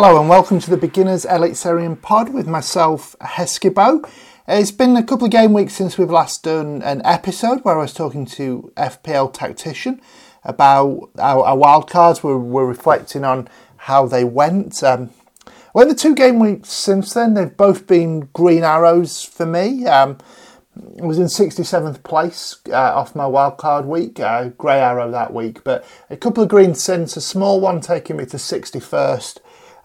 Hello and welcome to the Beginners Eliteserien pod with myself, Heskebo. It's been a couple of game weeks since we've last done an episode where I was talking to FPL Tactician about our, our wildcards. We're, we're reflecting on how they went. Um, well, the two game weeks since then, they've both been green arrows for me. Um, I was in 67th place uh, off my wildcard week, uh, grey arrow that week, but a couple of green since, a small one taking me to 61st,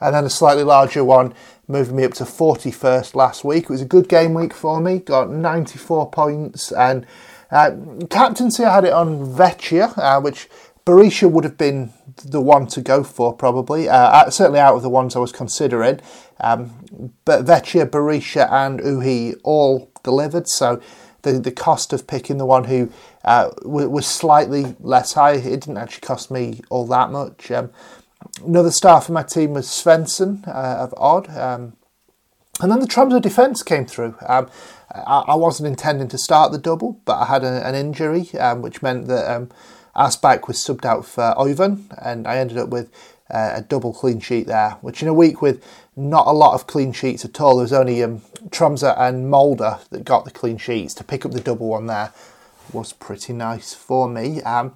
and then a slightly larger one moving me up to 41st last week. It was a good game week for me, got 94 points, and uh, captaincy I had it on Vecchia, uh, which Berisha would have been the one to go for probably, uh, certainly out of the ones I was considering. Um, but Vecchia, Berisha, and Ohi all delivered. So the the cost of picking the one who uh, was slightly less high. It didn't actually cost me all that much. Um, another star for my team was Svensson uh, of Odd. Um, and then the Tromsø defence came through. Um, I, I, wasn't intending to start the double, but I had a, an injury, um, which meant that um, Aasbak was subbed out for Oven, and I ended up with uh, a double clean sheet there, which in a week with not a lot of clean sheets at all. There was only um, Tromsø and Molde that got the clean sheets. To pick up the double one there was pretty nice for me. Um,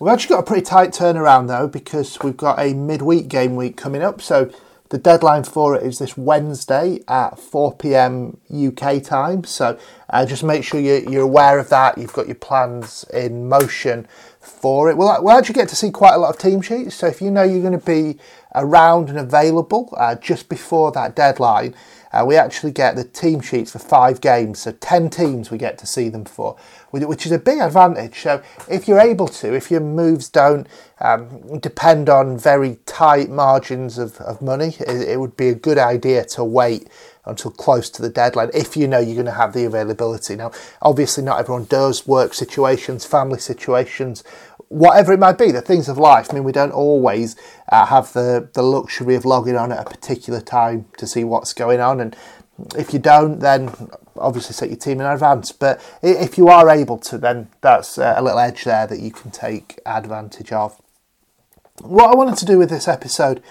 we've actually got a pretty tight turnaround though because we've got a midweek game week coming up. So the deadline for it is this Wednesday at 4 pm UK time. So uh, just make sure you're, aware of that. You've got your plans in motion for it. We'll, we'll actually get to see quite a lot of team sheets. So if you know you're going to be around and available uh, just before that deadline, uh, we actually get the team sheets for five games. So 10 teams we get to see them for, which is a big advantage. So if you're able to, if your moves don't um, depend on very tight margins of, of money, it, it would be a good idea to wait until close to the deadline if you know you're going to have the availability. Now, obviously, not everyone does work situations, family situations, whatever it might be, the things of life. I mean, we don't always uh, have the, the luxury of logging on at a particular time to see what's going on. And if you don't, then obviously set your team in advance. But if you are able to, then that's uh, a little edge there that you can take advantage of. What I wanted to do with this episode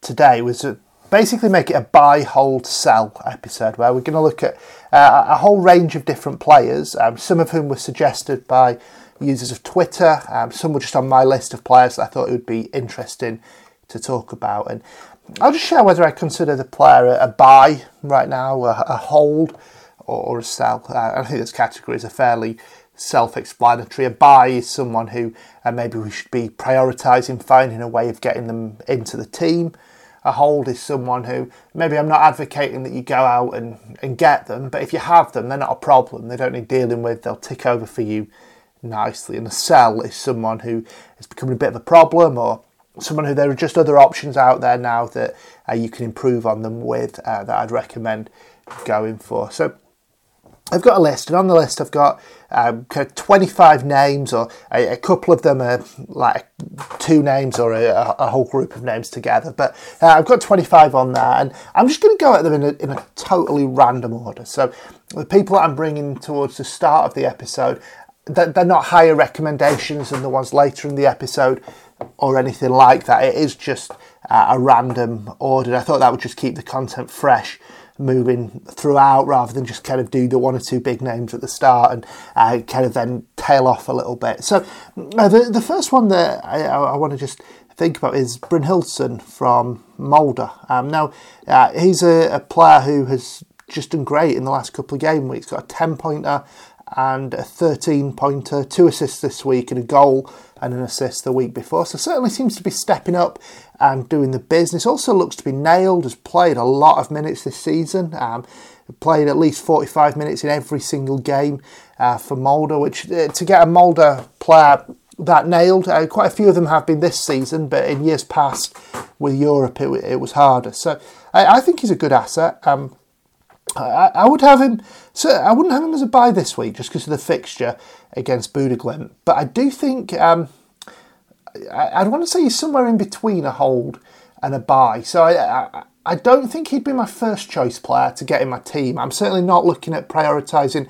today was basically make it a buy, hold, sell episode where we're going to look at uh, a whole range of different players, um, some of whom were suggested by users of Twitter. Um, some were just on my list of players that I thought it would be interesting to talk about. And I'll just share whether I consider the player a, a buy right now, a, a hold, or, or, a sell. Uh, I think those categories are fairly self-explanatory. A buy is someone who uh, maybe we should be prioritising finding a way of getting them into the team a hold is someone who maybe I'm not advocating that you go out and, and get them, but if you have them, they're not a problem. They don't need dealing with, they'll tick over for you nicely. And a sell is someone who is becoming a bit of a problem or someone who there are just other options out there now that uh, you can improve on them with uh, that I'd recommend going for. So I've got a list, and on the list I've got um, kind of 25 names, or a, a, couple of them are like two names or a, a whole group of names together. But uh, I've got 25 on there, and I'm just going to go at them in a, in a totally random order. So the people that I'm bringing towards the start of the episode, they're not higher recommendations than the ones later in the episode or anything like that. It is just a random order. I thought that would just keep the content fresh moving throughout rather than just kind of do the one or two big names at the start and uh, kind of then tail off a little bit. So uh, the, the first one that I, I want to just think about is Bryn Brynhildsen from Molde. Um, now, uh, he's a, a, player who has just done great in the last couple of game weeks. Got a 10 pointer and a 13 pointer, two assists this week, and a goal and an assist the week before. So certainly seems to be stepping up and doing the business. Also looks to be nailed. Has played a lot of minutes this season. Um, played at least 45 minutes in every single game uh, for Molde, which uh, to get a Molde player that nailed, uh, quite a few of them have been this season, but in years past with Europe it, it was harder. So I, I, think he's a good asset. Um, I, I, would have him. So I wouldn't have him as a buy this week just because of the fixture against Bodø/Glimt. But I do think um, I, would want to say he's somewhere in between a hold and a buy. So I, I, I don't think he'd be my first choice player to get in my team. I'm certainly not looking at prioritising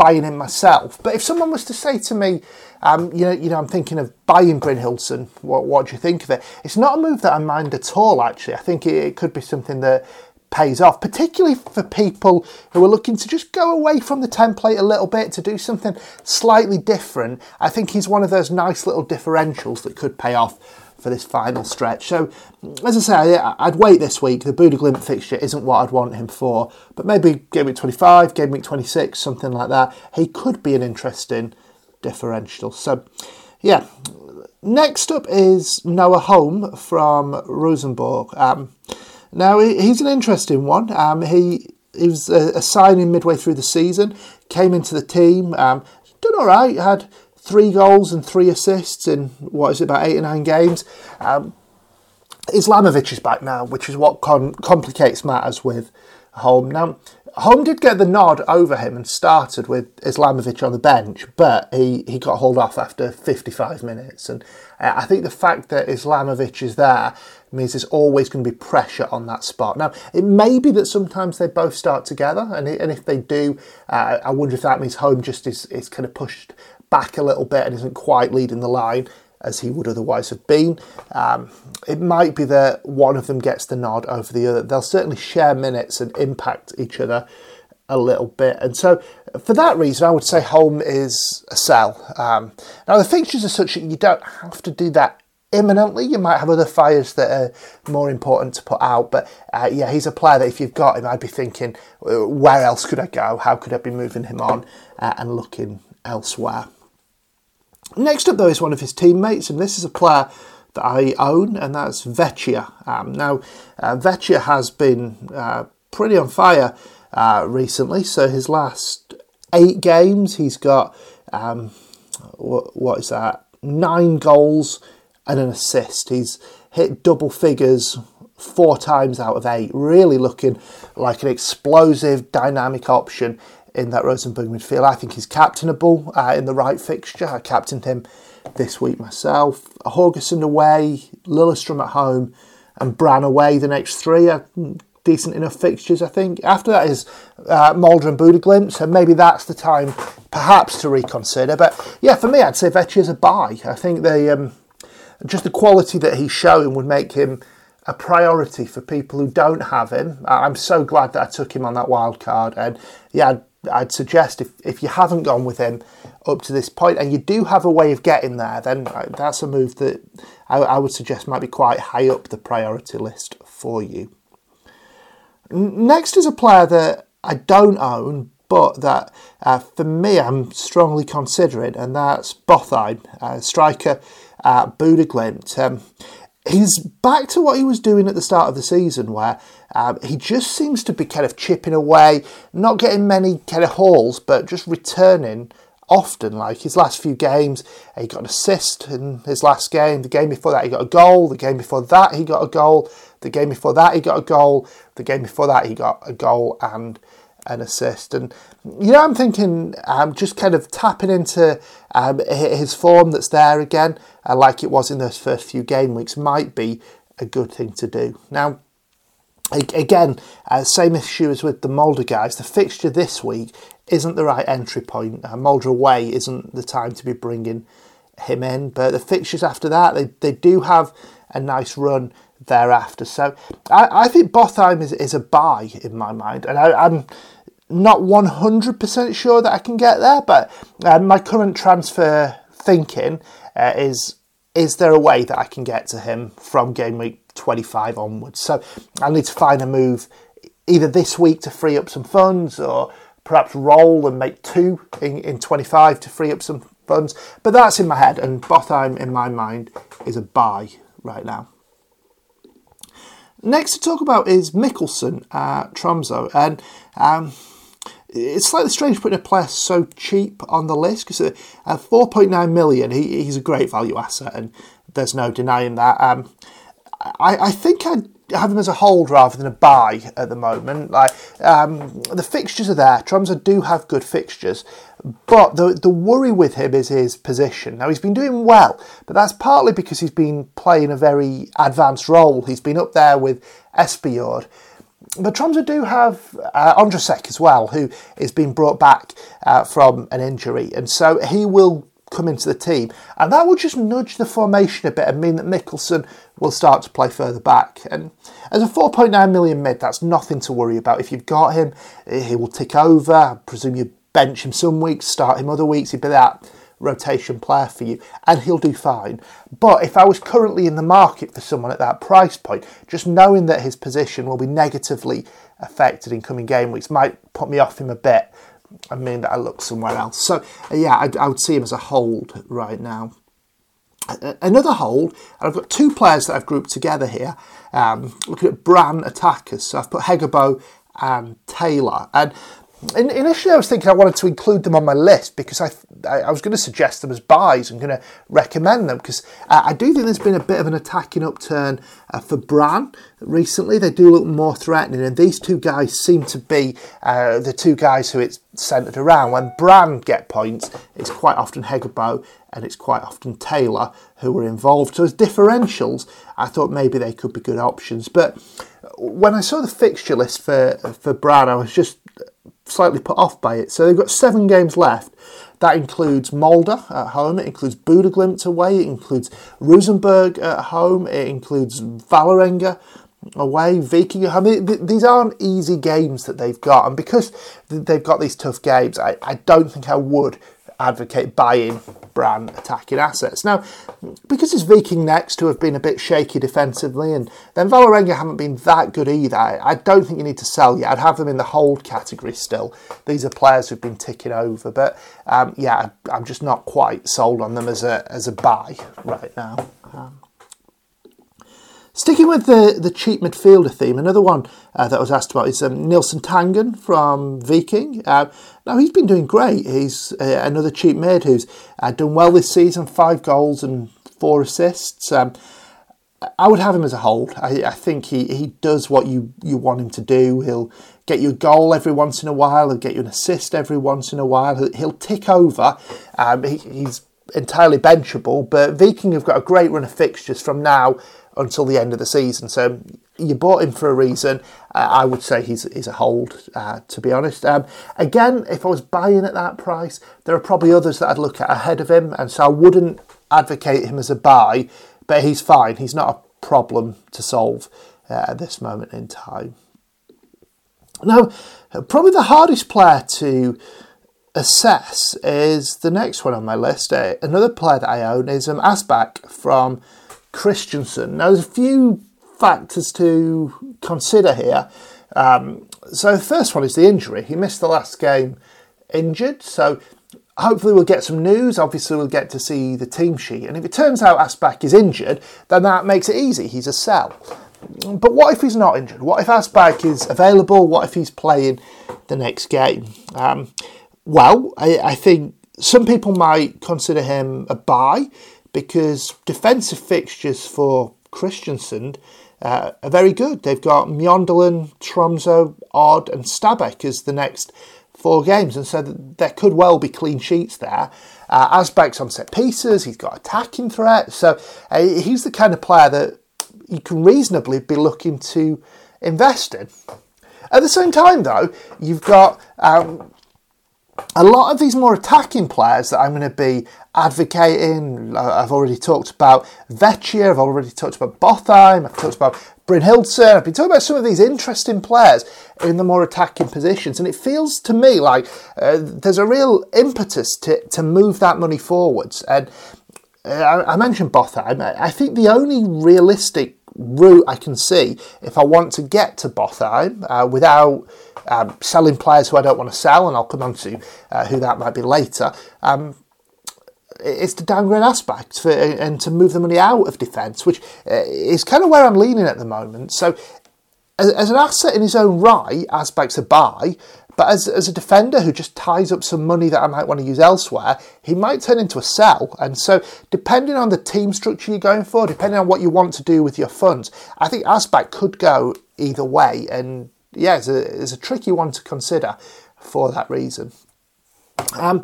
buying him myself. But if someone was to say to me, um, you know, you know, I'm thinking of buying Brynhildsen. What, what do you think of it? It's not a move that I mind at all. Actually, I think it, it could be something that pays off, particularly for people who are looking to just go away from the template a little bit to do something slightly different. I think he's one of those nice little differentials that could pay off for this final stretch. So, as I say, I'd wait this week. The Bodø/Glimt fixture isn't what I'd want him for, but maybe game week 25, game week 26, something like that. He could be an interesting differential. So, yeah. Next up is Noah Holm from Rosenborg. Um, now he's an interesting one. Um, he he was a, a, signing midway through the season, came into the team, um, done all right, had three goals and three assists in what is it about eight or nine games. Um, Islamovic is back now, which is what complicates matters with Holm. Now Holm did get the nod over him and started with Islamovic on the bench, but he, he got hauled off after 55 minutes. And uh, I think the fact that Islamovic is there means there's always going to be pressure on that spot. Now, it may be that sometimes they both start together, and, and if they do, uh, I wonder if that means Holm just is, is kind of pushed back a little bit and isn't quite leading the line as he would otherwise have been. Um, it might be that one of them gets the nod over the other. They'll certainly share minutes and impact each other a little bit. And so, for that reason, I would say Holm is a sell. Um, now, the fixtures are such that you don't have to do that imminently. You might have other fires that are more important to put out. But uh, yeah, he's a player that if you've got him, I'd be thinking, uh, where else could I go? How could I be moving him on uh, and looking elsewhere? Next up, though, is one of his teammates, and this is a player that I own, and that's Vecchia. Um, now, uh, Vecchia has been uh, pretty on fire uh, recently. So his last eight games, he's got um, what, what is that? Nine goals and an assist. He's hit double figures four times out of eight. Really looking like an explosive, dynamic option in that Rosenborg midfield. I think he's captainable uh, in the right fixture. I captained him this week myself. Haugesund away, Lillestrøm at home, and Brann away the next three decent enough fixtures, I think. After that is uh, Molde and Bodø/Glimt, so maybe that's the time perhaps to reconsider. But yeah, for me, I'd say Vecchia's a buy. I think the um, just the quality that he's showing would make him a priority for people who don't have him. I'm so glad that I took him on that wild card, and yeah, I'd suggest if, if you haven't gone with him up to this point and you do have a way of getting there, then that's a move that I, I would suggest might be quite high up the priority list for you. Next is a player that I don't own, but that uh, for me I'm strongly considering, and that's Botheim, uh, striker at Bodø/Glimt. Um, he's back to what he was doing at the start of the season, where um, he just seems to be kind of chipping away, not getting many kind of hauls, but just returning often. Like his last few games, he got an assist in his last game. The game before that, he got a goal. The game before that, he got a goal. The game before that, he got a goal. The game before that, he got a goal and an assist. And you know, I'm thinking, um, just kind of tapping into um, his form that's there again, uh, like it was in those first few game weeks, might be a good thing to do. Now, again, uh, same issue as with the Molde guys. The fixture this week isn't the right entry point. Uh, Molde away isn't the time to be bringing him in, but the fixtures after that, they, they do have a nice run thereafter. So I, I think Botheim is, is a buy in my mind, and I, am not 100% sure that I can get there, but uh, my current transfer thinking uh, is is there a way that I can get to him from game week 25 onwards? So I need to find a move either this week to free up some funds or perhaps roll and make two in, in 25 to free up some funds. But that's in my head, and Botheim in my mind is a buy right now. Next to talk about is Mikkelsen at Tromsø, and um, it's slightly strange putting a player so cheap on the list because at 4.9 million, he, he's a great value asset, and there's no denying that. Um, I, I think I'd have him as a hold rather than a buy at the moment. Like um, the fixtures are there. Tromsø do have good fixtures, but the the worry with him is his position. Now he's been doing well, but that's partly because he's been playing a very advanced role. He's been up there with Espejord. But Tromsø do have uh, Ondrusek as well, who is being brought back uh, from an injury, and so he will come into the team, and that will just nudge the formation a bit and mean that Mikkelsen will start to play further back. And as a 4.9 million mid, that's nothing to worry about. If you've got him, he will tick over. I presume you bench him some weeks, start him other weeks. He'd be that rotation player for you, and he'll do fine. But if I was currently in the market for someone at that price point, just knowing that his position will be negatively affected in coming game weeks might put me off him a bit and mean that I look somewhere else. So, yeah, I, I would see him as a hold right now another hold, and I've got two players that I've grouped together here. Um, looking at Brann attackers, so I've put Heggebø and Taylor. And initially, I was thinking I wanted to include them on my list because I, I was going to suggest them as buys. I'm going to recommend them because I do think there's been a bit of an attacking upturn uh, for Brann recently. They do look more threatening, and these two guys seem to be uh, the two guys who it's centred around. When Brann get points, it's quite often Heggebø and it's quite often Taylor who are involved. So as differentials, I thought maybe they could be good options. But when I saw the fixture list for for Brann, I was just slightly put off by it. So they've got seven games left. That includes Molde at home, it includes Bodø/Glimt away, it includes Rosenborg at home, it includes Vålerenga away, Viking at home. These aren't easy games that they've got, and because they've got these tough games, I, I don't think I would advocate buying Brann attacking assets. Now, because it's Viking next, who have been a bit shaky defensively, and then Vålerenga haven't been that good either, I don't think you need to sell yet. I'd have them in the hold category still. These are players who've been ticking over, but um, yeah, I'm just not quite sold on them as a as a buy right now. Um, Sticking with the, the cheap midfielder theme, another one uh, that was asked about is um, Nilsen Tangen from Viking. Uh, now, he's been doing great. He's uh, another cheap mid who's uh, done well this season, five goals and four assists. Um, I would have him as a hold. I, I, think he, he does what you, you want him to do. He'll get you a goal every once in a while. He'll get you an assist every once in a while. He'll, he'll tick over. Um, he, he's entirely benchable, but Viking have got a great run of fixtures from now until the end of the season. So you bought him for a reason. Uh, I would say he's, he's a hold, uh, to be honest. Um, again, if I was buying at that price, there are probably others that I'd look at ahead of him, and so I wouldn't advocate him as a buy, but he's fine. He's not a problem to solve uh, at this moment in time. Now, probably the hardest player to assess is the next one on my list. Uh, another player that I own is um, Aasbak from Kristiansund. Now, there's a few factors to consider here. Um, so, the first one is the injury. He missed the last game injured, so hopefully we'll get some news. Obviously, we'll get to see the team sheet. And if it turns out Aasbak is injured, then that makes it easy. He's a sell. But what if he's not injured? What if Aasbak is available? What if he's playing the next game? Um, well, I, I think some people might consider him a buy because defensive fixtures for Kristiansund uh, are very good. They've got Mjøndalen, Tromsø, Odd, and Stabæk as the next four games, and so there could well be clean sheets there. Uh, on set pieces, he's got attacking threat, so uh, he's the kind of player that you can reasonably be looking to invest in. At the same time, though, you've got um, a lot of these more attacking players that I'm going to be advocating, I've already talked about. Vecchia, I've already talked about. Botheim, I've talked about. Brynhildsen, I've been talking about some of these interesting players in the more attacking positions, and it feels to me like uh, there's a real impetus to, to move that money forwards. And uh, I, mentioned Botheim, I think the only realistic route I can see if I want to get to Botheim uh, without um, selling players who I don't want to sell, and I'll come on to uh, who that might be later. Um, is to downgrade aspects for, and to move the money out of defence, which uh, is kind of where I'm leaning at the moment. So, as, as an asset in his own right, Aasbak's a buy, but as, as a defender who just ties up some money that I might want to use elsewhere, he might turn into a sell. And so, depending on the team structure you're going for, depending on what you want to do with your funds, I think Aasbak could go either way. And yeah, it's a, it's a tricky one to consider for that reason. Um,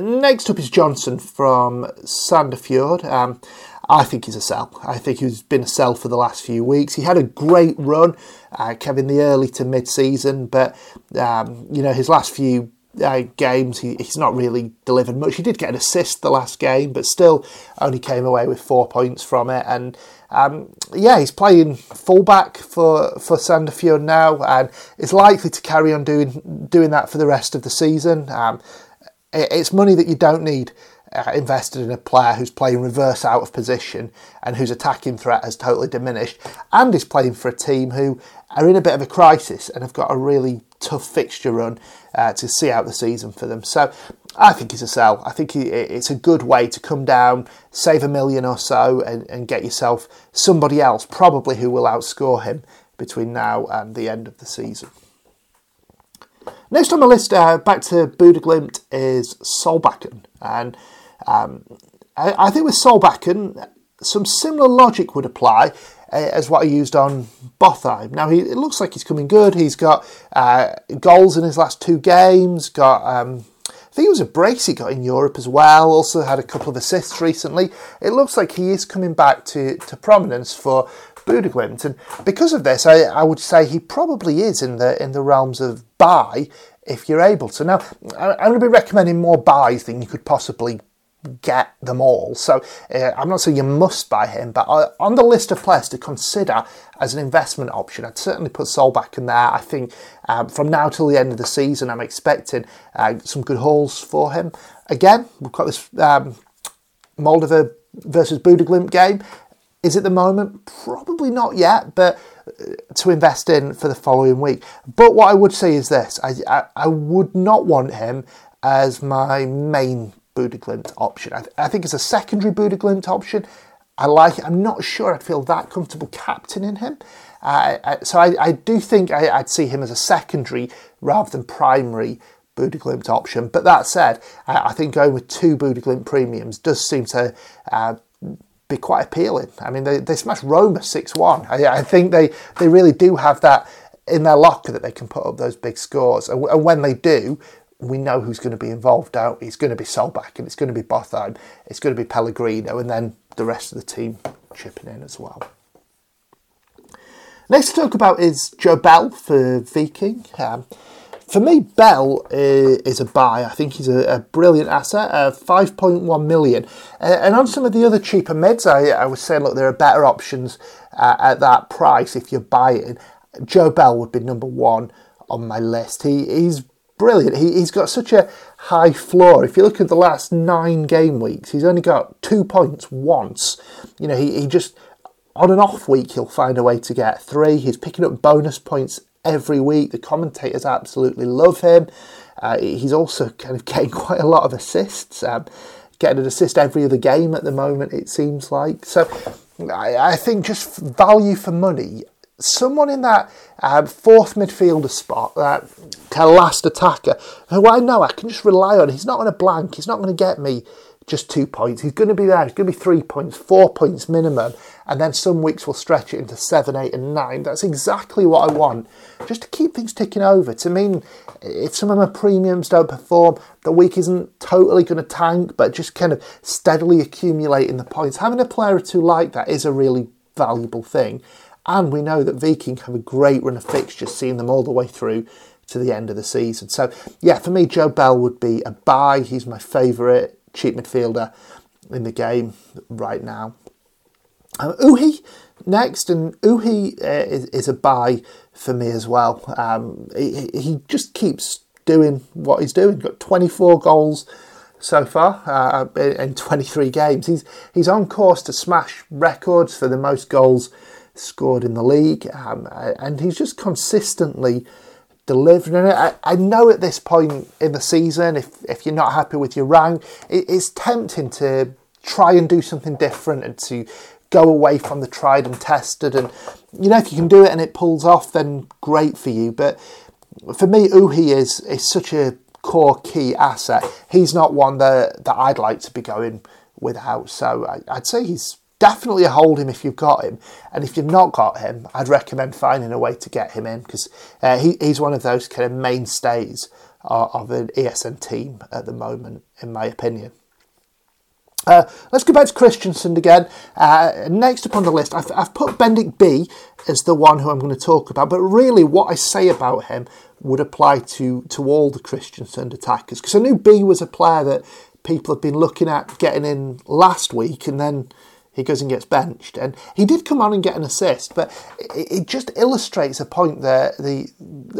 next up is Johnson from Sandefjord. Um, I think he's a sell. I think he's been a sell for the last few weeks. He had a great run, uh, Kevin, the early to mid season, but um, you know his last few uh, games, he, he's not really delivered much. He did get an assist the last game, but still only came away with four points from it. And um, yeah, he's playing fullback for for Sandefjord now, and is likely to carry on doing doing that for the rest of the season. Um, it, it's money that you don't need. Uh, invested in a player who's playing reverse out of position and whose attacking threat has totally diminished, and is playing for a team who are in a bit of a crisis and have got a really tough fixture run uh, to see out the season for them. So I think it's a sell. I think it's a good way to come down, save a million or so, and, and get yourself somebody else, probably who will outscore him between now and the end of the season. Next on my list, uh, back to Bodø/Glimt, is Solbakken. And um, I, I, think with Solbakken, some similar logic would apply uh, as what I used on Botheim. Now he it looks like he's coming good. He's got uh, goals in his last two games. Got um, I think it was a brace he got in Europe as well. Also had a couple of assists recently. It looks like he is coming back to, to prominence for Bodø/Glimt, and because of this, I, I would say he probably is in the in the realms of buy if you're able to. Now I'm going to be recommending more buys than you could possibly get them all. So uh, I'm not saying you must buy him, but uh, on the list of players to consider as an investment option, I'd certainly put Solbakken in there. I think um, from now till the end of the season, I'm expecting uh, some good hauls for him. Again, we've got this um, Molde versus Bodø/Glimt game. Is it the moment? Probably not yet, but uh, to invest in for the following week. But what I would say is this I, I, I would not want him as my main Bodø/Glimt option. I, th- I, think it's a secondary Bodø/Glimt option. I like it. I'm not sure I'd feel that comfortable captaining him. Uh, I, so I, I, do think I, would see him as a secondary rather than primary Bodø/Glimt option. But that said, I, think going with two Bodø/Glimt premiums does seem to uh, be quite appealing. I mean, they, they smashed Roma 6 1. I, think they, they really do have that in their locker that they can put up those big scores. And, and when they do, we know who's going to be involved out. It's going to be Solbakken and it's going to be Botheim, it's going to be Pellegrino, and then the rest of the team chipping in as well. Next to talk about is Joe Bell for Viking. Um, for me, Bell is a buy. I think he's a, a brilliant asset, uh, 5.1 million. Uh, and on some of the other cheaper mids, I, I was saying, look, there are better options uh, at that price if you're buying. Joe Bell would be number one on my list. He, he's brilliant. He, he's got such a high floor. If you look at the last nine game weeks, he's only got two points once. You know, he, he just, on an off week, he'll find a way to get three. He's picking up bonus points every week. The commentators absolutely love him. Uh, he's also kind of getting quite a lot of assists. Um, getting an assist every other game at the moment, it seems like. So I, I think just value for money someone in that um, fourth midfielder spot, that kind of last attacker, who I know I can just rely on. He's not on a blank. He's not going to get me just two points. He's going to be there. He's going to be three points, four points minimum. And then some weeks will stretch it into seven, eight, and nine. That's exactly what I want. Just to keep things ticking over. To mean if some of my premiums don't perform, the week isn't totally going to tank, but just kind of steadily accumulating the points. Having a player or two like that is a really valuable thing. And we know that Viking have a great run of fixtures, seeing them all the way through to the end of the season. So, yeah, for me, Joe Bell would be a buy. He's my favourite cheap midfielder in the game right now. Um, Ohi next, and Ohi uh, is, is, a buy for me as well. Um, he, he, just keeps doing what he's doing. Got 24 goals so far uh, in 23 games. He's he's on course to smash records for the most goals scored in the league, um, and he's just consistently delivering it. I, know at this point in the season, if if you're not happy with your rank, it, it's tempting to try and do something different and to go away from the tried and tested. And you know, if you can do it and it pulls off, then great for you. But for me, Ohi is is such a core key asset. He's not one that that I'd like to be going without. So I, I'd say he's definitely hold him if you've got him. And if you've not got him, I'd recommend finding a way to get him in because uh, he, he's one of those kind of mainstays of, of an ESN team at the moment, in my opinion. Uh, let's go back to Kristiansund again. Uh, next up on the list, I've, I've, put Bendik Bye as the one who I'm going to talk about, but really what I say about him would apply to, to all the Kristiansund attackers because I knew Bye was a player that people have been looking at getting in last week and then he goes and gets benched. And he did come on and get an assist, but it, it just illustrates a point that the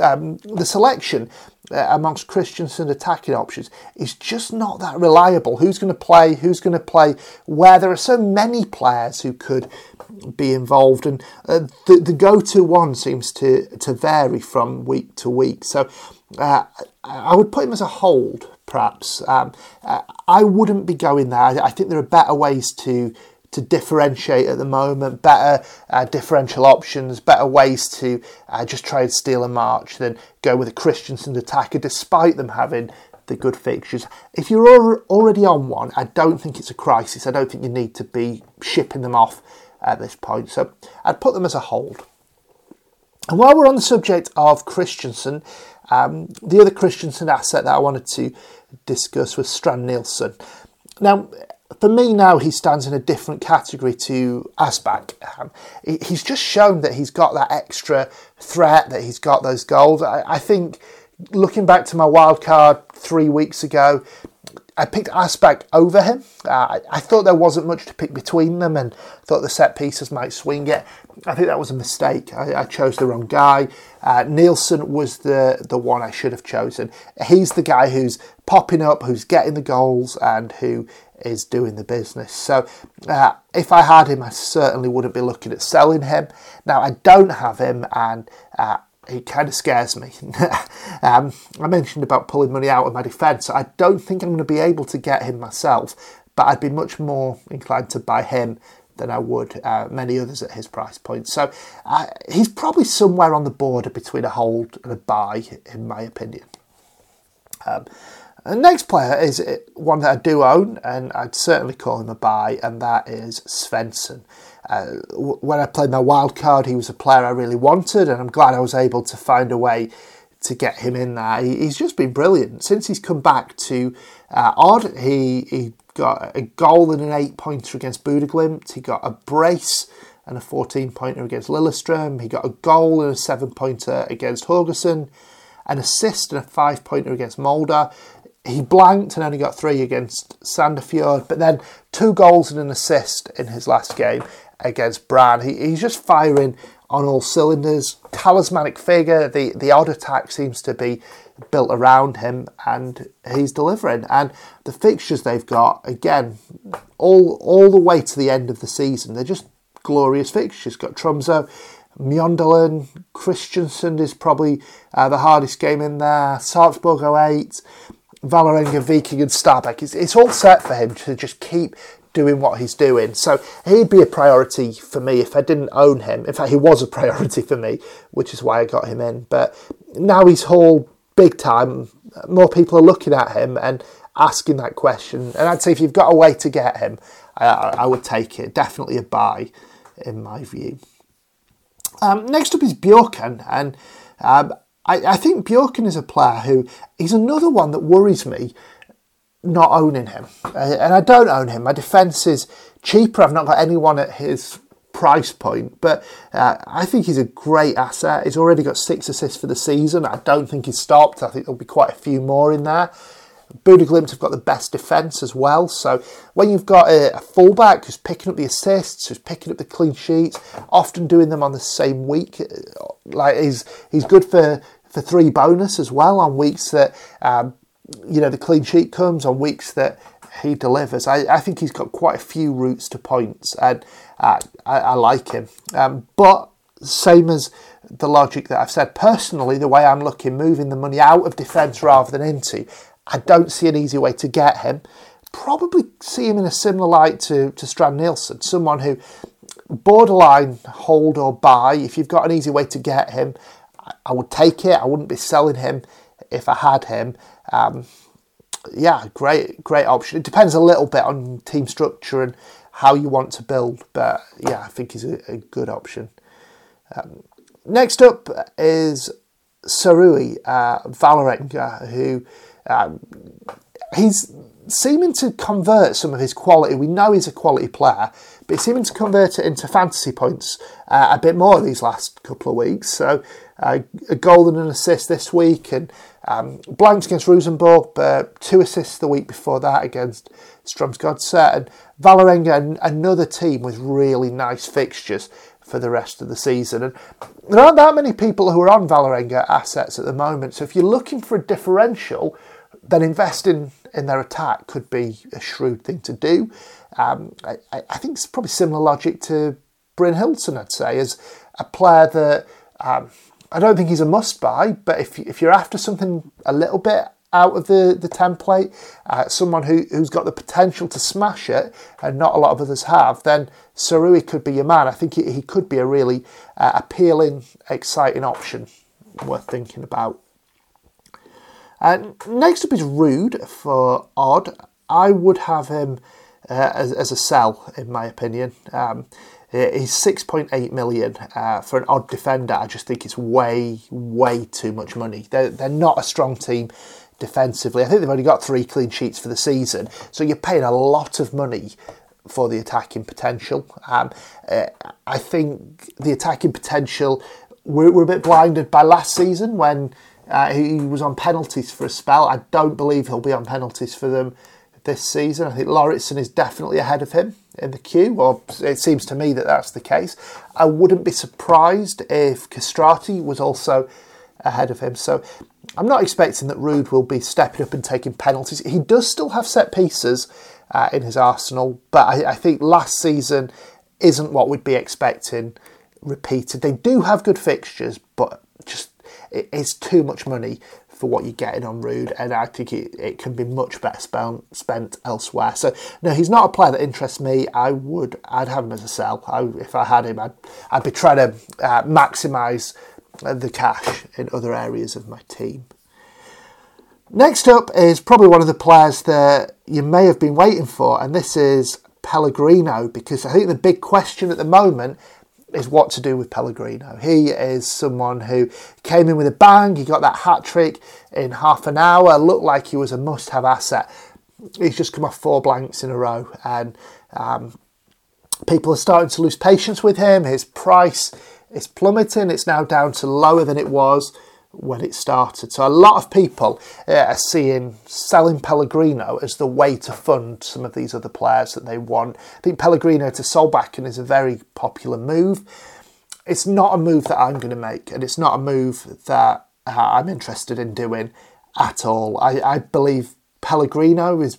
um, the selection uh, amongst Kristiansund attacking options is just not that reliable. Who's going to play? Who's going to play? Where there are so many players who could be involved, and uh, the, the go-to one seems to to vary from week to week. So uh, I would put him as a hold, perhaps. Um, uh, I wouldn't be going there. I think there are better ways to to differentiate at the moment, better uh, differential options, better ways to uh, just try and steal a march than go with a Kristiansund attacker, despite them having the good fixtures. If you're already on one, I don't think it's a crisis. I don't think you need to be shipping them off at this point. So I'd put them as a hold. And while we're on the subject of Kristiansund, um, the other Kristiansund asset that I wanted to discuss was Strand Nielsen. Now, for me now, he stands in a different category to Aasbak. Um, he's just shown that he's got that extra threat, that he's got those goals. I, I think looking back to my wild card three weeks ago, I picked Aasbak over him. Uh, I, I, thought there wasn't much to pick between them and thought the set pieces might swing it. I think that was a mistake. I, I chose the wrong guy. Uh, Nielsen was the, the one I should have chosen. He's the guy who's popping up, who's getting the goals, and who is doing the business. So uh, if I had him, I certainly wouldn't be looking at selling him. Now, I don't have him, and uh, he kind of scares me. um, I mentioned about pulling money out of my defence. I don't think I'm going to be able to get him myself, but I'd be much more inclined to buy him than I would uh, many others at his price point. So uh, he's probably somewhere on the border between a hold and a buy, in my opinion. Um, the next player is one that I do own, and I'd certainly call him a buy, and that is Svensson. Uh, when I played my wild card, he was a player I really wanted, and I'm glad I was able to find a way to get him in there. He's just been brilliant since he's come back to uh, Odd. He he got a goal and an eight pointer against Bodø/Glimt. He got a brace and a 14 pointer against Lillestrøm. He got a goal and a seven pointer against Haugesund, an assist and a five pointer against Molde he blanked and only got three against Sandefjord, but then two goals and an assist in his last game against Brann. He, he's just firing on all cylinders. Talismanic figure, the, the odd attack seems to be built around him and he's delivering. And the fixtures they've got, again, all all the way to the end of the season, they're just glorious fixtures. Got Tromsø, Mjøndalen, Kristiansund is probably uh, the hardest game in there, Sarpsborg 08, Vålerenga, Viking, and Stabæk. It's, it's all set for him to just keep doing what he's doing. So he'd be a priority for me if I didn't own him. In fact, he was a priority for me, which is why I got him in. But now he's whole big time. More people are looking at him and asking that question. And I'd say if you've got a way to get him, I, I would take it. Definitely a buy, in my view. Um, next up is Bjørkan, and um, I, I think Bjørkan is a player who he's another one that worries me not owning him. Uh, and I don't own him. My defence is cheaper. I've not got anyone at his price point, but uh, I think he's a great asset. He's already got six assists for the season. I don't think he's stopped. I think there'll be quite a few more in there. Bodø/Glimt have got the best defence as well. So when you've got a, a, fullback who's picking up the assists, who's picking up the clean sheets, often doing them on the same week, uh, like he's he's good for for three bonus as well on weeks that um, you know the clean sheet comes on weeks that he delivers. I, I think he's got quite a few routes to points, and uh, I, I, like him. Um, but same as the logic that I've said personally, the way I'm looking, moving the money out of defence rather than into, I don't see an easy way to get him. Probably see him in a similar light to, to Strand Nielsen, someone who borderline hold or buy. If you've got an easy way to get him, I would take it. I wouldn't be selling him if I had him. Um, yeah, great, great option. It depends a little bit on team structure and how you want to build, but yeah, I think he's a, a good option. Um, next up is Sahraoui uh, Vålerenga, who um, he's seeming to convert some of his quality. We know he's a quality player, but he's seeming to convert it into fantasy points uh, a bit more these last couple of weeks. So uh, a goal and an assist this week, and um, blanks against Rosenborg, but two assists the week before that against Strømsgodset, and Vålerenga, another team with really nice fixtures for the rest of the season. And there aren't that many people who are on Vålerenga assets at the moment. So if you're looking for a differential, then investing in their attack could be a shrewd thing to do. Um, I, I, think it's probably similar logic to Brynhildsen, I'd say, as a player that um, I don't think he's a must buy, but if, if you're after something a little bit out of the, the template, uh, someone who, who's got the potential to smash it, and not a lot of others have, then Sahraoui could be your man. I think he, he could be a really uh, appealing, exciting option worth thinking about. Uh, next up is Ruud for Odd. I would have him uh, as, as, a sell, in my opinion. Um, he's 6.8 million uh, for an odd defender. I just think it's way, way too much money. They're, they're not a strong team defensively. I think they've only got three clean sheets for the season, so you're paying a lot of money for the attacking potential. Um, uh, I think the attacking potential, we're, we're, a bit blinded by last season when uh, he was on penalties for a spell. I don't believe he'll be on penalties for them this season. I think Lauritsen is definitely ahead of him in the queue, or it seems to me that that's the case. I wouldn't be surprised if Kastrati was also ahead of him. So I'm not expecting that Ruud will be stepping up and taking penalties. He does still have set pieces uh, in his arsenal, but I, I, think last season isn't what we'd be expecting repeated. They do have good fixtures, but just it is too much money for what you're getting on Ruud, and I think it, it can be much better spent, spent elsewhere. So no, he's not a player that interests me. I would, I'd have him as a sell. I, if I had him, I'd, I'd be trying to uh, maximise the cash in other areas of my team. Next up is probably one of the players that you may have been waiting for, and this is Pellegrino, because I think the big question at the moment is what to do with Pellegrino. He is someone who came in with a bang, he got that hat trick in half an hour, looked like he was a must have asset. He's just come off four blanks in a row, and um, people are starting to lose patience with him. His price is plummeting. It's now down to lower than it was when it started. So a lot of people uh, are seeing selling Pellegrino as the way to fund some of these other players that they want. I think Pellegrino to Solbakken is a very popular move. It's not a move that I'm going to make, and it's not a move that uh, I'm interested in doing at all. I, I believe Pellegrino is,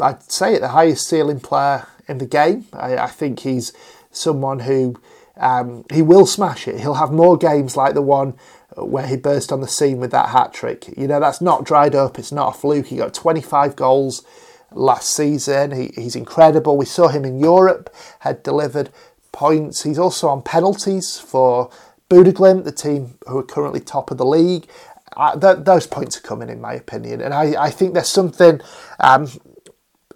I'd say, the highest ceiling player in the game. I, I think he's someone who um, he will smash it. He'll have more games like the one where he burst on the scene with that hat trick. You know, that's not dried up. It's not a fluke. He got 25 goals last season. He, he's incredible. We saw him in Europe, had delivered points. He's also on penalties for Bodø/Glimt, the team who are currently top of the league. Uh, th- those points are coming, in my opinion. And I, I think there's something. Um,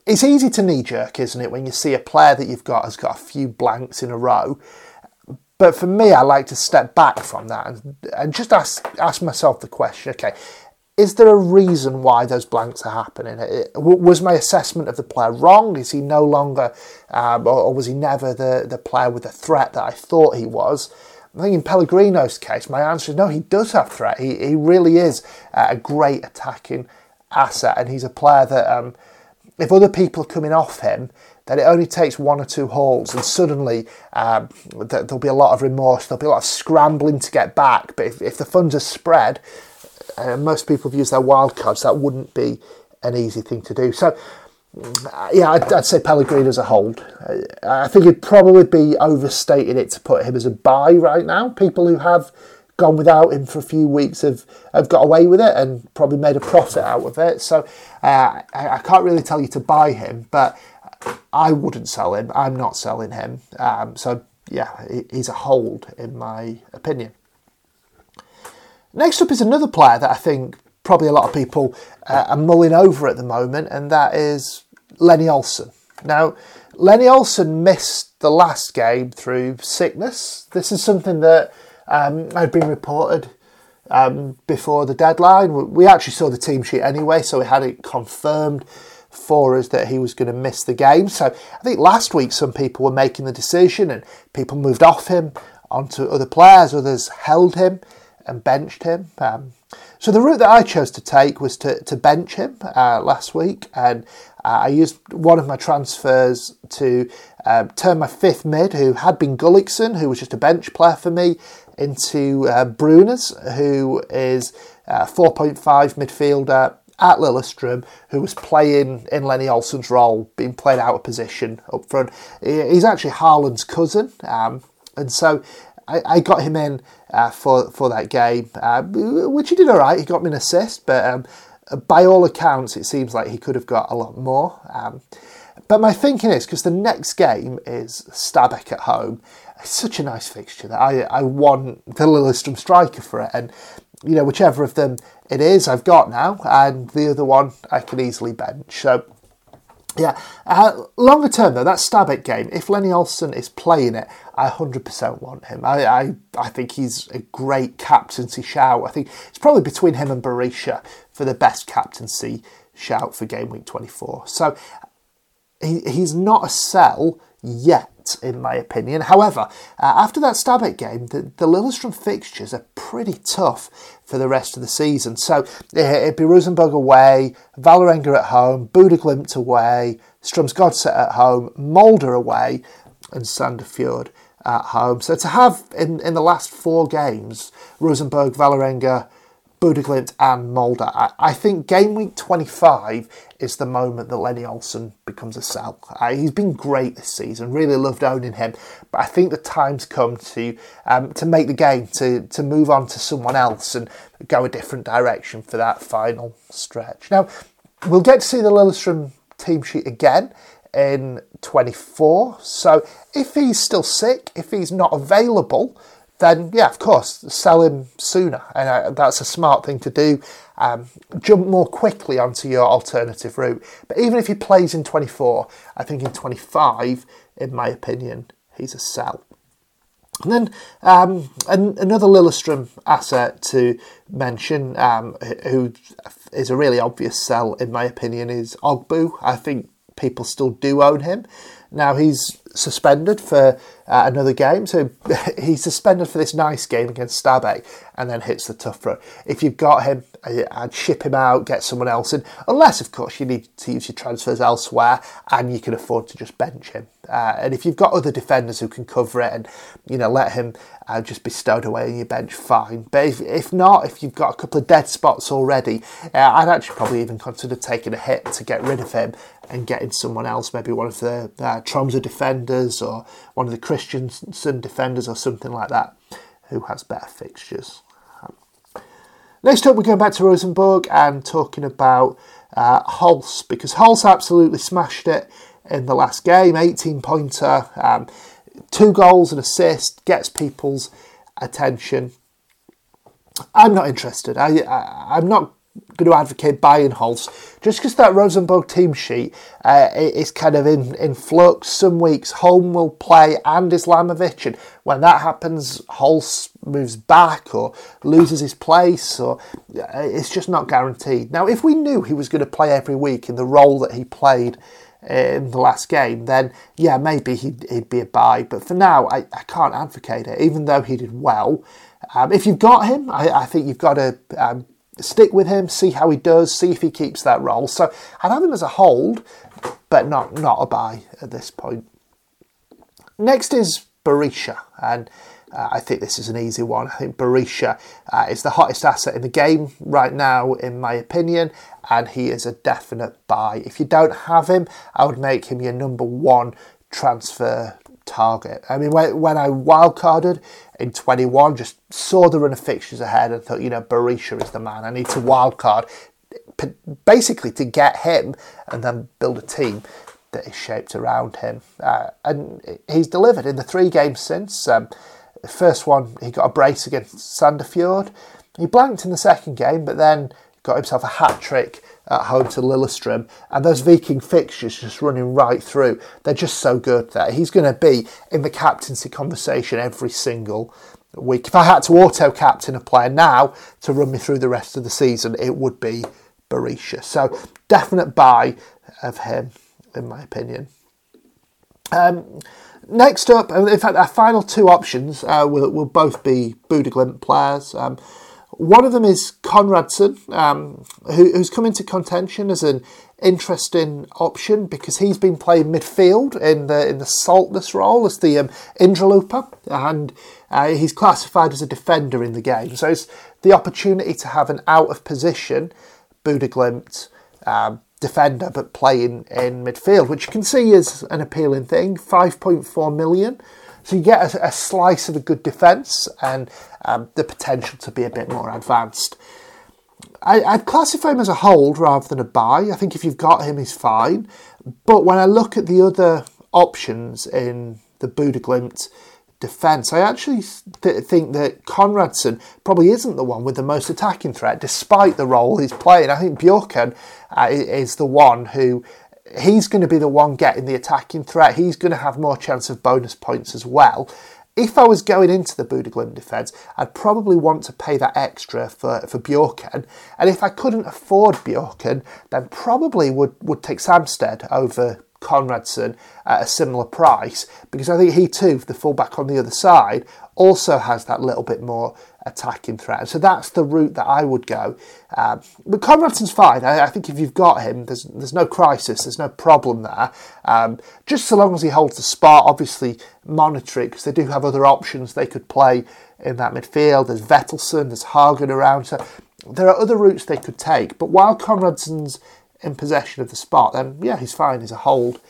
it's easy to knee jerk, isn't it, when you see a player that you've got has got a few blanks in a row but for me, I like to step back from that and, and just ask ask myself the question: Okay, is there a reason why those blanks are happening? Was my assessment of the player wrong? Is he no longer, um, or, or, was he never the, the player with the threat that I thought he was? I think in Pellegrino's case, my answer is no, he does have threat. He, he really is a great attacking asset, and he's a player that, um, if other people are coming off him, that it only takes one or two hauls and suddenly um, there'll be a lot of remorse, there'll be a lot of scrambling to get back. But if, if the funds are spread, uh, most people have used their wild cards, that wouldn't be an easy thing to do. So, uh, yeah, I'd, I'd say Pellegrino as a hold. Uh, I think it'd probably be overstating it to put him as a buy right now. People who have gone without him for a few weeks have, have got away with it and probably made a profit out of it. So uh, I, I, can't really tell you to buy him, but I wouldn't sell him. I'm not selling him. Um, so yeah, he's a hold in my opinion. Next up is another player that I think probably a lot of people uh, are mulling over at the moment, and that is Lenny Olsen. Now, Lenny Olsen missed the last game through sickness. This is something that um, had been reported um, before the deadline. We actually saw the team sheet anyway, so we had it confirmed for us that he was going to miss the game. So I think last week some people were making the decision and people moved off him onto other players, others held him and benched him. Um, so the route that I chose to take was to, to bench him uh, last week, and uh, I used one of my transfers to uh, turn my fifth mid, who had been Gullikson, who was just a bench player for me, into uh, Bruners, who is a 4.5 midfielder at Lillestrøm, who was playing in Lehne Olsen's role, being played out of position up front. He's actually Haaland's cousin, um, and so I, I, got him in uh, for for that game, uh, which he did all right. He got me an assist, but um, by all accounts, it seems like he could have got a lot more. Um, but my thinking is because the next game is Stabæk at home. It's such a nice fixture that I, I want the Lillestrøm striker for it, and you know whichever of them it is, I've got now, and the other one I can easily bench. So yeah, uh, longer term though, that Stabæk game, if Lehne Olsen is playing it, I 100% want him. I, I, I think he's a great captaincy shout. I think it's probably between him and Berisha for the best captaincy shout for game week 24. So he, he's not a sell yet in my opinion. However, uh, after that Stabæk game, the, the Lillestrøm fixtures are pretty tough for the rest of the season. So it'd be Rosenborg away, Vålerenga at home, Bodø/Glimt away, Strømsgodset at home, Molde away, and Sandefjord at home. So to have in, in the last four games, Rosenborg, Vålerenga, Bodø/Glimt and Molde. I, I, think game week 25 is the moment that Lehne Olsen becomes a sell. Uh, he's been great this season, really loved owning him, but I think the time's come to um, to make the game, to, to move on to someone else and go a different direction for that final stretch. Now, we'll get to see the Lillestrøm team sheet again in 24, so if he's still sick, if he's not available, then yeah, of course, sell him sooner, and uh, that's a smart thing to do. Um, jump more quickly onto your alternative route. But even if he plays in 24, I think in 25, in my opinion, he's a sell. And then um, an, another Lillestrøm asset to mention, um, who is a really obvious sell in my opinion, is Ogbu. I think people still do own him. Now he's suspended for uh, another game, so he's suspended for this nice game against Stabæk, and then hits the tough run. If you've got him, I'd ship him out, get someone else in, unless of course you need to use your transfers elsewhere, and you can afford to just bench him. Uh, and if you've got other defenders who can cover it, and you know let him uh, just be stowed away on your bench, fine. But if, if not, if you've got a couple of dead spots already, uh, I'd actually probably even consider taking a hit to get rid of him and getting someone else, maybe one of the uh, Tromsø defenders or one of the Kristiansund defenders or something like that, who has better fixtures. Next up, we're going back to Rosenborg and talking about uh, Holse because Holse absolutely smashed it in the last game, 18 pointer, um, two goals and assist, gets people's attention. I'm not interested. I, I I'm not going to advocate buying Holse just because that Rosenborg team sheet uh, is kind of in, in flux. Some weeks Holm will play and Islamovic, and when that happens, Holse moves back or loses his place, or uh, it's just not guaranteed. Now, if we knew he was going to play every week in the role that he played in the last game, then yeah, maybe he'd, he'd be a buy. But for now, I, I can't advocate it, even though he did well. Um, if you've got him, I, I think you've got to um, stick with him, see how he does, see if he keeps that role. So I'd have him as a hold, but not not a buy at this point. Next is Berisha, and uh, I think this is an easy one. I think Berisha uh, is the hottest asset in the game right now, in my opinion, and he is a definite buy. If you don't have him, I would make him your number one transfer target. I mean, when, when I wildcarded in 21, just saw the run of fixtures ahead and thought, you know, Berisha is the man. I need to wildcard basically to get him and then build a team that is shaped around him. Uh, and he's delivered in the three games since. Um, the first one, he got a brace against Sandefjord. He blanked in the second game, but then got himself a hat trick at home to Lillestrøm, and those Viking fixtures just running right through. They're just so good that he's going to be in the captaincy conversation every single week. If I had to auto captain a player now to run me through the rest of the season, it would be Berisha. So definite buy of him, in my opinion. Um, next up, in fact, our final two options uh, will, will both be Bodø/Glimt players. Um, one of them is Konradsen, um, who, who's come into contention as an interesting option because he's been playing midfield in the in the Saltnes role as the um, and uh, he's classified as a defender in the game. So it's the opportunity to have an out of position Bodø/Glimt um, defender, but playing in midfield, which you can see is an appealing thing. Five point four million. So you get a, a slice of a good defence and um, the potential to be a bit more advanced. I, would classify him as a hold rather than a buy. I think if you've got him, he's fine. But when I look at the other options in the Bodø/Glimt defence, I actually th- think that Konradsen probably isn't the one with the most attacking threat, despite the role he's playing. I think Bjørkan uh, is the one who he's going to be the one getting the attacking threat. He's going to have more chance of bonus points as well. If I was going into the Bodø/Glimt defence, I'd probably want to pay that extra for, for Bjørkan. And if I couldn't afford Bjørkan, then probably would, would take Sampsted over Konradsen at a similar price because I think he too, the fullback on the other side, also has that little bit more attacking threat. And so that's the route that I would go. Um, but Konradsen's fine. I, I, think if you've got him, there's there's no crisis, there's no problem there. Um, just so long as he holds the spot, obviously monitor it because they do have other options they could play in that midfield. There's Vetlesen, there's Hagen around. So there are other routes they could take. But while Konradsen's in possession of the spot, then yeah, he's fine. He's a hold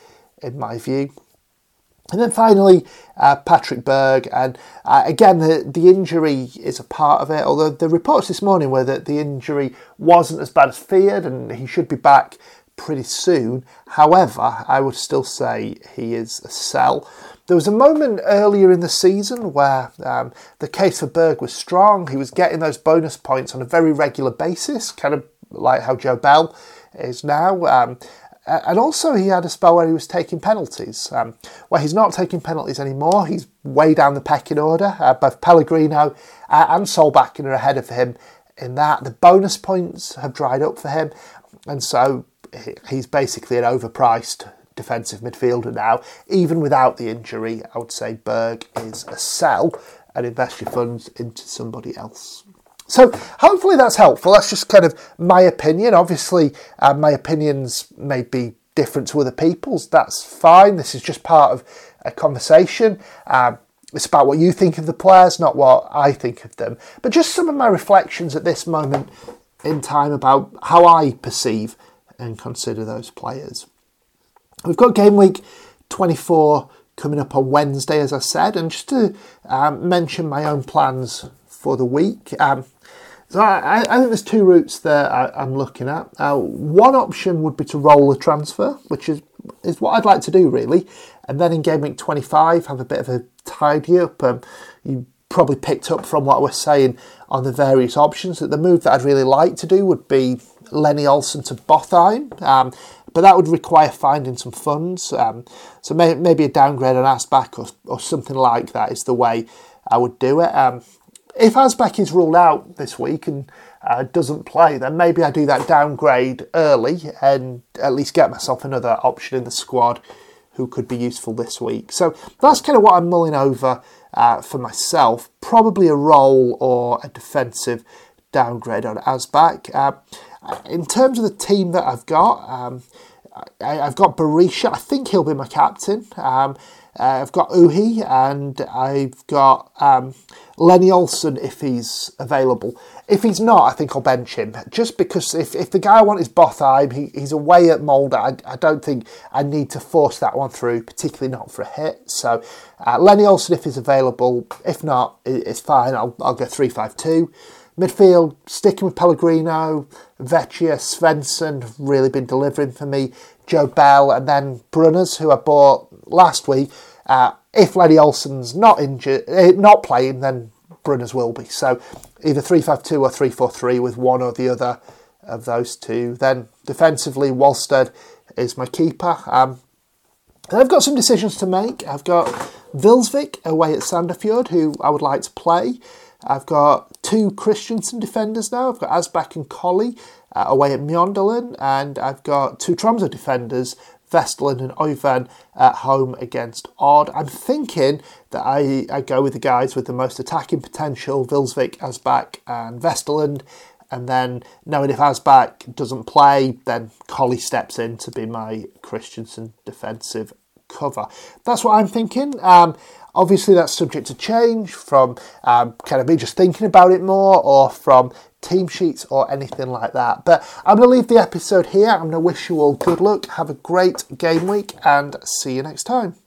in my view. And then finally, uh, Patrick Berg. And uh, again, the, the injury is a part of it, although the reports this morning were that the injury wasn't as bad as feared and he should be back pretty soon. However, I would still say he is a sell. There was a moment earlier in the season where um, the case for Berg was strong. He was getting those bonus points on a very regular basis, kind of like how Joe Bell is now. Um, and also, he had a spell where he was taking penalties. Um, where he's not taking penalties anymore. He's way down the pecking order. Uh, both Pellegrino uh, and Solbakken are ahead of him in that. The bonus points have dried up for him, and so he's basically an overpriced defensive midfielder now. Even without the injury, I would say Berg is a sell and invest your funds into somebody else. So hopefully that's helpful. That's just kind of my opinion. Obviously, uh, my opinions may be different to other people's. That's fine. This is just part of a conversation. Um, it's about what you think of the players, not what I think of them. But just some of my reflections at this moment in time about how I perceive and consider those players. We've got game week 24 coming up on Wednesday, as I said, and just to um, mention my own plans for the week. Um, so I, I, think there's two routes that I, am looking at. Uh, one option would be to roll a transfer, which is is what I'd like to do really, and then in game week 25 have a bit of a tidy up. Um, you probably picked up from what I was saying on the various options that the move that I'd really like to do would be Lehne Olsen to Botheim. Um, but that would require finding some funds. Um, so may, maybe a downgrade on Aasbak or, or something like that is the way I would do it. Um, if Aasbak is ruled out this week and uh, doesn't play, then maybe I do that downgrade early and at least get myself another option in the squad who could be useful this week. So that's kind of what I'm mulling over uh, for myself. Probably a role or a defensive downgrade on Aasbak. Uh, in terms of the team that I've got, um, I, have got Berisha. I think he'll be my captain. Um, uh, I've got Ohi and I've got um, Lehne Olsen if he's available. If he's not, I think I'll bench him. Just because if, if the guy I want is Botheim, he, he's away at Molde. I, I don't think I need to force that one through, particularly not for a hit. So uh, Lehne Olsen if he's available. If not, it's fine. I'll, I'll go 3 5 2. Midfield, sticking with Pellegrino, Vecchia, Svensson really been delivering for me. Joe Bell, and then Brunes, who I bought last week. Uh, if Lehne Olsen's not injured, uh, not playing, then Brunes will be. So either 3-5-2 or 3-4-3 with one or the other of those two. Then defensively, Walsted is my keeper. Um, I've got some decisions to make. I've got Vilsvik away at Sandefjord, who I would like to play. I've got two Kristiansund defenders now. I've got Aasbak and Colley uh, away at Mjøndalen, and I've got two Tromsø defenders, Vestland and Ovan, at home against Odd. I'm thinking that I, I go with the guys with the most attacking potential, Vilsvik, Aasbak and Vesterland. And then knowing if Aasbak doesn't play, then Colley steps in to be my Kristiansund defensive cover. That's what I'm thinking. Um, obviously, that's subject to change from um, kind of me just thinking about it more or from team sheets or anything like that. But I'm going to leave the episode here. I'm going to wish you all good luck. Have a great game week and see you next time.